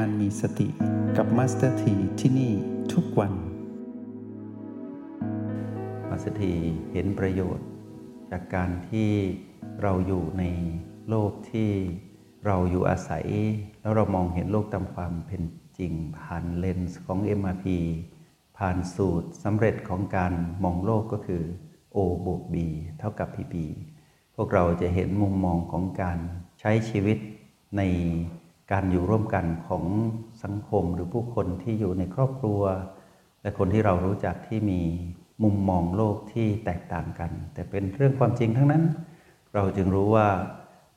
การมีสติกับมาสเตอร์ทีที่นี่ทุกวัน มาสเตอร์ทีเห็นประโยชน์ จากการที่เราอยู่ในโลกที่เราอยู่อาศัย แล้วเรามองเห็นโลกตามความเป็นจริงผ่านเลนส์ของ MRP ผ่านสูตรสำเร็จของการมองโลกก็คือ O บวก B เท่ากับ PP พวกเราจะเห็นมุมมองของการใช้ชีวิตใน การอยู่ร่วมกันของสังคมหรือผู้คนที่อยู่ในครอบครัว และคนที่เรารู้จักที่มีมุมมองโลกที่แตกต่างกัน แต่เป็นเรื่องความจริงทั้งนั้น เราจึงรู้ว่า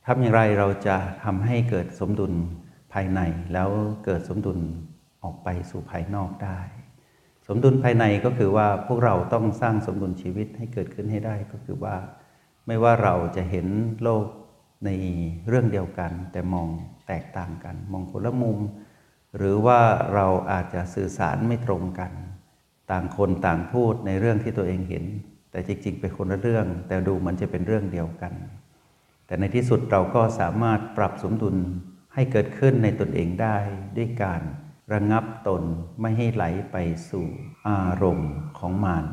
ทำอย่างไรเราจะทำให้เกิดสมดุลภายในแล้วเกิดสมดุลออกไปสู่ภายนอกได้ สมดุลภายในก็คือว่าพวกเราต้องสร้างสมดุลชีวิตให้เกิดขึ้นให้ได้ก็คือว่า ไม่ว่าเราจะเห็นโลก ในเรื่องเดียวกัน แต่มองแตกต่างกัน มองคนละมุม หรือว่าเราอาจจะสื่อสารไม่ตรงกัน ต่างคนต่างพูดในเรื่องที่ตัวเองเห็น แต่จริง ๆ เป็นคนละเรื่อง แต่ดูเหมือนจะเป็นเรื่องเดียวกัน แต่ในที่สุดเราก็สามารถปรับสมดุลให้เกิดขึ้นในตนเองได้ด้วยการระงับตนไม่ให้ไหลไปสู่อารมณ์ของมาน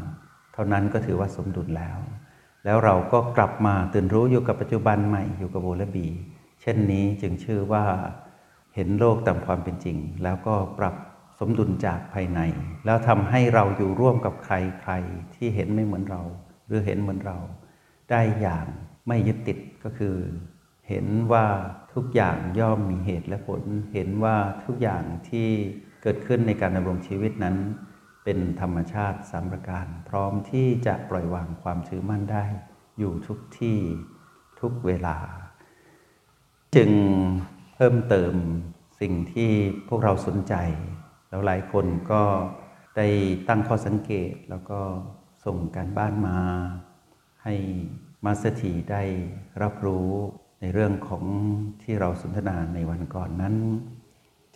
เท่านั้นก็ถือว่าสมดุลแล้ว แล้วเราก็กลับมาตื่นรู้อยู่กับปัจจุบันใหม่อยู่กับโบและบี เช่นนี้จึงชื่อว่าเห็นโลกตามความเป็นจริง แล้วก็ปรับสมดุลจากภายใน แล้วทำให้เราอยู่ร่วมกับใครใครที่เห็นไม่เหมือนเรา หรือเห็นเหมือนเรา ได้อย่างไม่ยึดติดก็คือ เห็นว่าทุกอย่างย่อมมีเหตุและผล เห็นว่าทุกอย่างที่เกิดขึ้นในการดำรงชีวิตนั้น เป็นธรรมชาติสามประการ พร้อมที่จะปล่อยวางความถือมั่นได้ อยู่ทุกที่ทุกเวลา จึงเพิ่มเติมสิ่งที่พวกเราสนใจ แล้วหลายคนก็ได้ตั้งข้อสังเกตแล้วก็ส่งการบ้านมา ให้มาสถีได้รับรู้ในเรื่องของที่เราสนทนาในวันก่อนนั้น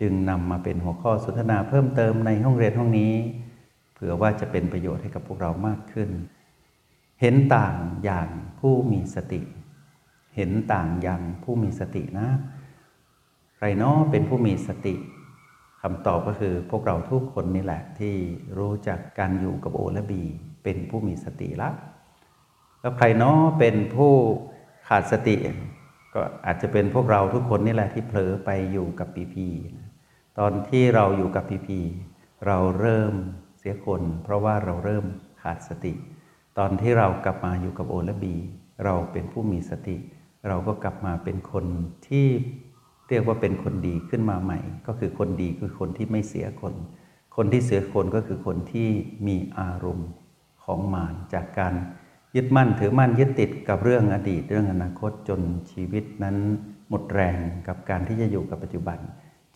จึงนำมาเป็นหัวข้อสนทนาเพิ่มเติมในห้องเรียนห้องนี้ เผื่อว่าจะเป็นประโยชน์ให้กับพวกเรามากขึ้น เห็นต่างอย่างผู้มีสติ เห็นต่างอย่างผู้มีสตินะ ใครเนาะเป็นผู้มีสติคำตอบก็คือพวกเราทุกคนนี่แหละที่รู้จักการอยู่กับโอและบีเป็นผู้มีสติละแล้วใครเนาะเป็นผู้ขาดสติ ก็อาจจะเป็นพวกเราทุกคนนี่แหละที่เผลอไปอยู่กับปีพีตอนที่เราอยู่กับปีพีเราเริ่ม เสียคน เพราะว่าเราเริ่มขาดสติ ตอนที่เรากลับมาอยู่กับโอและบี เราเป็นผู้มีสติ เราก็กลับมาเป็นคนที่เรียกว่าเป็นคนดีขึ้นมาใหม่ ก็คือคนดีคือคนที่ไม่เสียคน คนที่เสียคนก็คือคนที่มีอารมณ์ของมารจากการยึดมั่นถือมั่นยึดติดกับเรื่องอดีตเรื่องอนาคตจนชีวิตนั้นหมดแรงกับการที่จะอยู่กับปัจจุบัน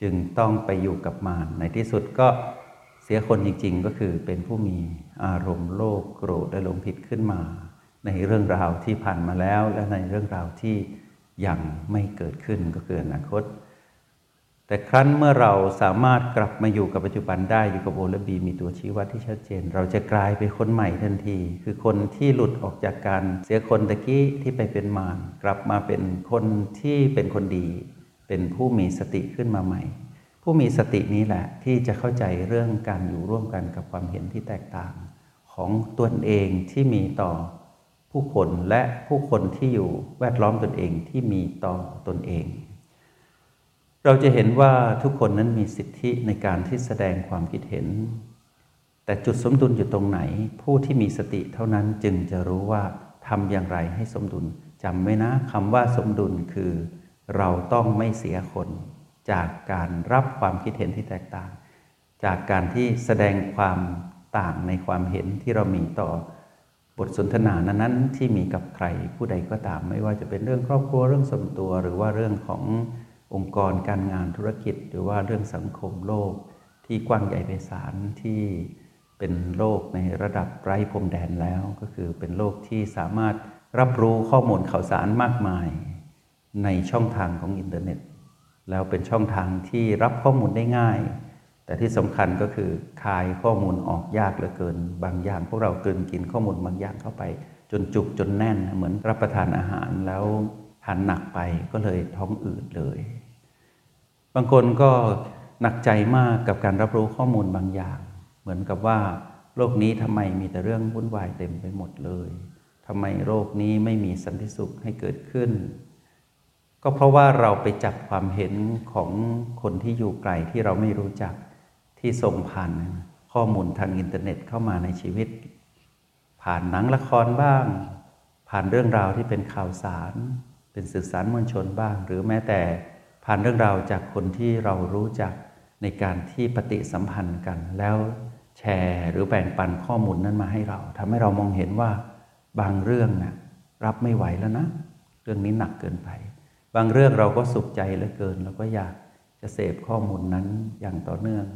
จึงต้องไปอยู่กับมารในที่สุดก็ สียคนจริงๆ ก็คือเป็นผู้มีอารมณ์โลภโกรธและหลงผิดขึ้นมา ในเรื่องราวที่ผ่านมาแล้ว และในเรื่องราวที่ยังไม่เกิดขึ้นก็คืออนาคต แต่ครั้นเมื่อเราสามารถกลับมาอยู่กับปัจจุบันได้อยู่กับโอและบีมีตัวชี้วัดที่ชัดเจน เราจะกลายเป็นคนใหม่ทันที คือคนที่หลุดออกจากการเสียคนตะกี้ที่ไปเป็นมารกลับมาเป็นคนที่เป็นคนดี เป็นผู้มีสติขึ้นมาใหม่ ผู้มีสตินี้แหละที่จะเข้าใจเรื่องการอยู่ร่วมกันกับความเห็นที่แตกต่าง ของตนเองที่มีต่อผู้คนและผู้คนที่อยู่แวดล้อมตนเองที่มีต่อตนเอง เราจะเห็นว่าทุกคนนั้นมีสิทธิในการที่แสดงความคิดเห็น แต่จุดสมดุลอยู่ตรงไหน ผู้ที่มีสติเท่านั้นจึงจะรู้ว่าทำอย่างไรให้สมดุลจำไว้นะคำว่าสมดุลคือ เราต้องไม่เสียคน จากการรับความคิดเห็นที่แตกต่าง จากการที่แสดงความต่างในความเห็นที่เรามีต่อบทสนทนานั้นๆ ที่มีกับใครผู้ใดก็ตาม ไม่ว่าจะเป็นเรื่องครอบครัวเรื่องส่วนตัว หรือว่าเรื่องขององค์กรการงานธุรกิจ หรือว่าเรื่องสังคมโลกที่กว้างใหญ่ไพศาลที่เป็นโลกในระดับไร้พรมแดนแล้ว ก็คือเป็นโลกที่สามารถรับรู้ข้อมูลข่าวสารมากมาย ในช่องทางของอินเทอร์เน็ต แล้วเป็นช่องทางที่รับข้อมูลได้ง่าย แต่ที่สำคัญก็คือคายข้อมูลออกยากเหลือเกิน บางอย่างพวกเราเกินกินข้อมูลบางอย่างเข้าไป จนจุกจนแน่นเหมือนรับประทานอาหารแล้วทานหนักไปก็เลยท้องอืดเลย บางคนก็หนักใจมากกับการรับรู้ข้อมูลบางอย่าง เหมือนกับว่าโลกนี้ทำไมมีแต่เรื่องวุ่นวายเต็มไปหมดเลยทำไมโลกนี้ไม่มีสันติสุขให้เกิดขึ้น ก็เพราะว่าเราไปจับความเห็นของคนที่อยู่ไกลที่เราไม่รู้จักที่ส่งผ่านข้อมูลทางอินเทอร์เน็ตเข้ามาในชีวิต ผ่านหนังละครบ้าง ผ่านเรื่องราวที่เป็นข่าวสาร เป็นสื่อสารมวลชนบ้าง หรือแม้แต่ผ่านเรื่องราวจากคนที่เรารู้จักในการที่ปฏิสัมพันธ์กัน แล้วแชร์หรือแบ่งปันข้อมูลนั้นมาให้เราทำให้เรามองเห็นว่าบางเรื่องนะ่ะรับไม่ไหวแล้วนะ เรื่องนี้หนักเกินไป บางเรื่องเราก็สุขใจเหลือเกินเราก็อยากจะเสพข้อมูลนั้นอย่างต่อเนื่อง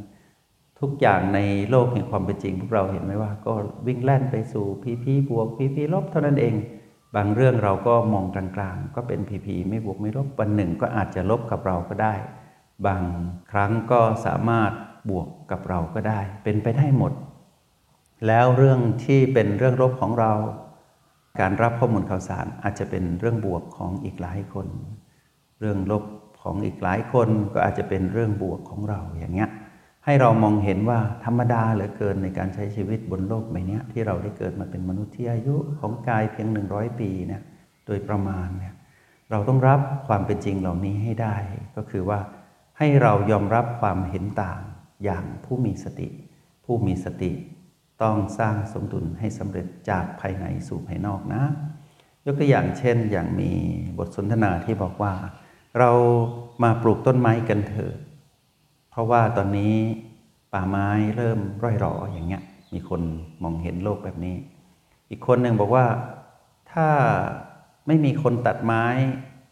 ทุกอย่างในโลกแห่งความเป็นจริง พวกเราเห็นไหมว่า ก็วิ่งแล่นไปสู่พีพีบวกพีพีลบเท่านั้นเอง บางเรื่องเราก็มองกลางๆ ก็เป็นพีพีไม่บวกไม่ลบวันหนึ่งก็อาจจะลบกับเราก็ได้ บางครั้งก็สามารถบวกกับเราก็ได้ เป็นไปได้หมด แล้วเรื่องที่เป็นเรื่องลบของเรา การรับข้อมูลข่าวสารอาจจะเป็นเรื่องบวกของอีกหลายคน เรื่องลบของอีกหลายคนก็อาจจะเป็นเรื่องบวกของเราอย่างเงี้ยให้เรามองเห็นว่าธรรมดาเหลือเกินในการใช้ชีวิตบนโลกใบนี้ที่เราได้เกิดมาเป็นมนุษย์ที่อายุของกายเพียงหนึ่งร้อยปีเนี่ยโดยประมาณเนี่ยเราต้องรับความเป็นจริงเหล่านี้ให้ได้ ก็คือว่าให้เรายอมรับความเห็นต่างอย่างผู้มีสติ ผู้มีสติ ต้องสร้างสมดุลให้สำเร็จจากภายในสู่ภายนอกนะ ยกตัวอย่างเช่นอย่างมีบทสนทนาที่บอกว่า เรามาปลูกต้นไม้กันเถอะ เพราะว่าตอนนี้ป่าไม้เริ่มร่อยหรออย่างเงี้ย มีคนมองเห็นโลกแบบนี้ อีกคนหนึ่งบอกว่าถ้าไม่มีคนตัดไม้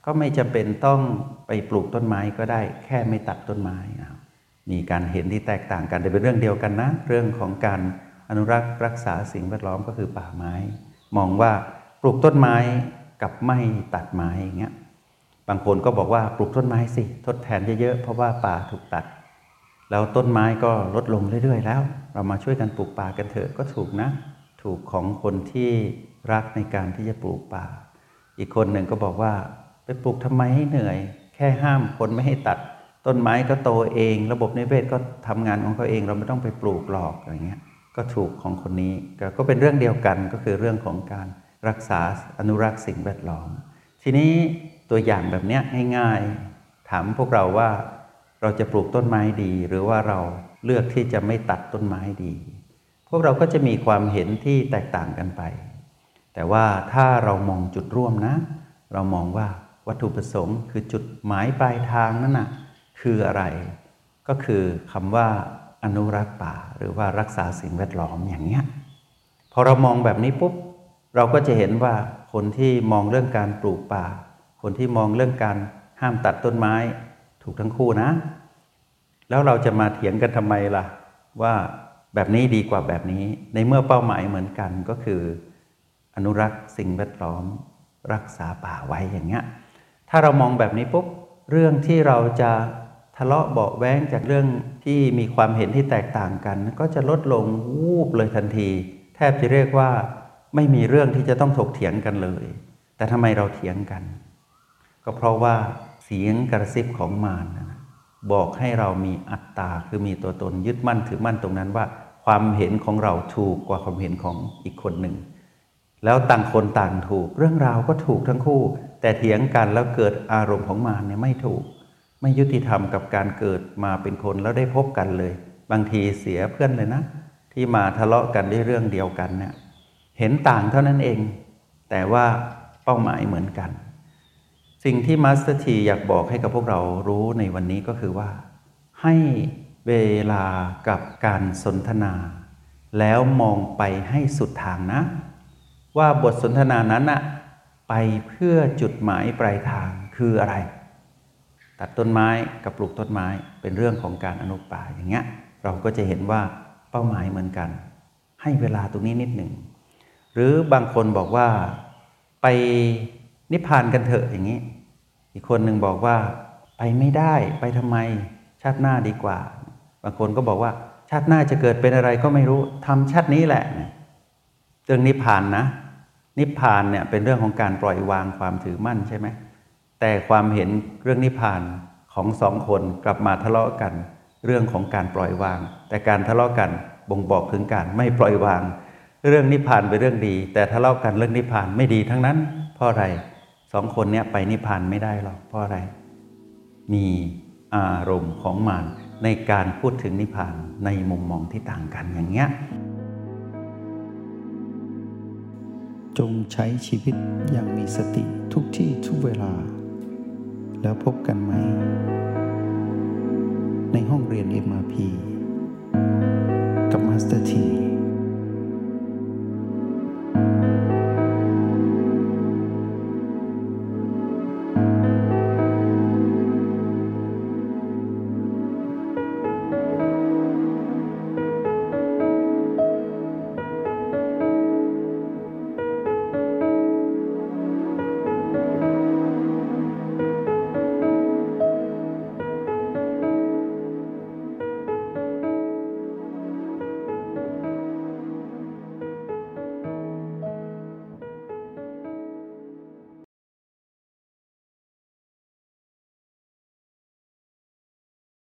ก็ไม่จำเป็นต้องไปปลูกต้นไม้ก็ได้ แค่ไม่ตัดต้นไม้มีการเห็นที่แตกต่างกันแต่เป็นเรื่องเดียวกันนะ เรื่องของการอนุรักษ์รักษาสิ่งแวดล้อมก็คือป่าไม้ มองว่าปลูกต้นไม้กับไม่ตัดไม้อย่างเงี้ย บางคนก็บอกว่าปลูกต้นไม้สิ ทดแทนเยอะๆ เพราะว่าป่าถูกตัด แล้วต้นไม้ก็ลดลงเรื่อยๆ แล้ว เรามาช่วยกันปลูกป่ากันเถอะก็ถูกนะ ถูกของคนที่รักในการที่จะปลูกป่า อีกคนหนึ่งก็บอกว่า ไปปลูกทำไมให้เหนื่อย แค่ห้ามคนไม่ให้ตัด ต้นไม้ก็โตเอง ระบบนิเวศก็ทำงานของเขาเองเราไม่ต้องไปปลูกหรอกอะไรเงี้ยก็ถูกของคนนี้ก็เป็นเรื่องเดียวกันก็คือเรื่องของการรักษาอนุรักษ์สิ่งแวดล้อม ทีนี้ ตัวอย่างแบบนี้ง่ายๆ ถามพวกเราว่าเราจะปลูกต้นไม้ดี หรือว่าเราเลือกที่จะไม่ตัดต้นไม้ดี พวกเราก็จะมีความเห็นที่แตกต่างกันไป แต่ว่าถ้าเรามองจุดร่วมนะ เรามองว่าวัตถุประสงค์คือจุดหมายปลายทางนั่นนะคืออะไร ก็คือคำว่าอนุรักษ์ป่า หรือว่ารักษาสิ่งแวดล้อมอย่างเนี้ยพอเรามองแบบนี้ปุ๊บเราก็จะเห็นว่าคนที่มองเรื่องการปลูกป่า คนที่มองเรื่องการห้ามตัดต้นไม้ถูกทั้งคู่นะ แล้วเราจะมาเถียงกันทำไมล่ะ ว่าแบบนี้ดีกว่าแบบนี้ ในเมื่อเป้าหมายเหมือนกันก็คือ อนุรักษ์สิ่งแวดล้อม รักษาป่าไว้อย่างเงี้ยถ้าเรามองแบบนี้ปุ๊บเรื่องที่เราจะทะเลาะเบาแว้งจากเรื่องที่มีความเห็นที่แตกต่างกัน ก็จะลดลงวูบเลยทันที แทบจะเรียกว่าไม่มีเรื่องที่จะต้องถกเถียงกันเลย แต่ทำไมเราเถียงกัน ก็เพราะว่าเสียงกระซิบของมารนะบอกให้เรามีอัตตาคือมีตัวตนยึดมั่นถือมั่นตรงนั้นว่า ความเห็นของเราถูกกว่าความเห็นของอีกคนหนึ่ง แล้วต่างคนต่างถูก เรื่องราวก็ถูกทั้งคู่ แต่เถียงกันแล้วเกิดอารมณ์ของมารเนี่ยไม่ถูก ไม่ยุติธรรมกับการเกิดมาเป็นคนแล้วได้พบกันเลย บางทีเสียเพื่อนเลยนะ ที่มาทะเลาะกันด้วยเรื่องเดียวกันเนี่ยเห็นต่างเท่านั้นเอง แต่ว่าเป้าหมายเหมือนกัน สิ่งที่มาสเตอร์ทีอยากบอกให้กับพวกเรารู้ในวันนี้ก็คือว่า ให้เวลากับการสนทนา แล้วมองไปให้สุดทางนะ ว่าบทสนทนานั้นอะไปเพื่อจุดหมายปลายทางคืออะไร ตัดต้นไม้กับปลูกต้นไม้เป็นเรื่องของการอนุป่าอย่างเงี้ยเราก็จะเห็นว่าเป้าหมายเหมือนกัน ให้เวลาตรงนี้นิดหนึ่งหรือบางคนบอกว่าไปนิพพานกันเถอะอย่างนี้ อีกคนหนึ่งบอกว่าไปไม่ได้ไปทำไมชาติหน้าดีกว่า บางคนก็บอกว่าชาติหน้าจะเกิดเป็นอะไรก็ไม่รู้ทำชาตินี้แหละ เรื่องนิพพานนะ นิพพานเนี่ยเป็นเรื่องของการปล่อยวางความถือมั่นใช่ไหมแต่ความเห็นเรื่องนิพพานของสองคนกลับมาทะเลาะกัน เรื่องของการปล่อยวาง แต่การทะเลาะกันบ่งบอกถึงการไม่ปล่อยวาง เรื่องนิพพานเป็นเรื่องดี แต่ทะเลาะกันเรื่องนิพพานไม่ดีทั้งนั้นเพราะอะไร สองคนเนี้ยไปนิพพานไม่ได้หรอกเพราะอะไร มีอารมณ์ของมารในการพูดถึงนิพพานในมุมมองที่ต่างกันอย่างเงี้ยจงใช้ชีวิตอย่างมีสติทุกที่ทุกเวลา แล้วพบกันใหม่ ในห้องเรียน MRP กับมาสเตอร์ที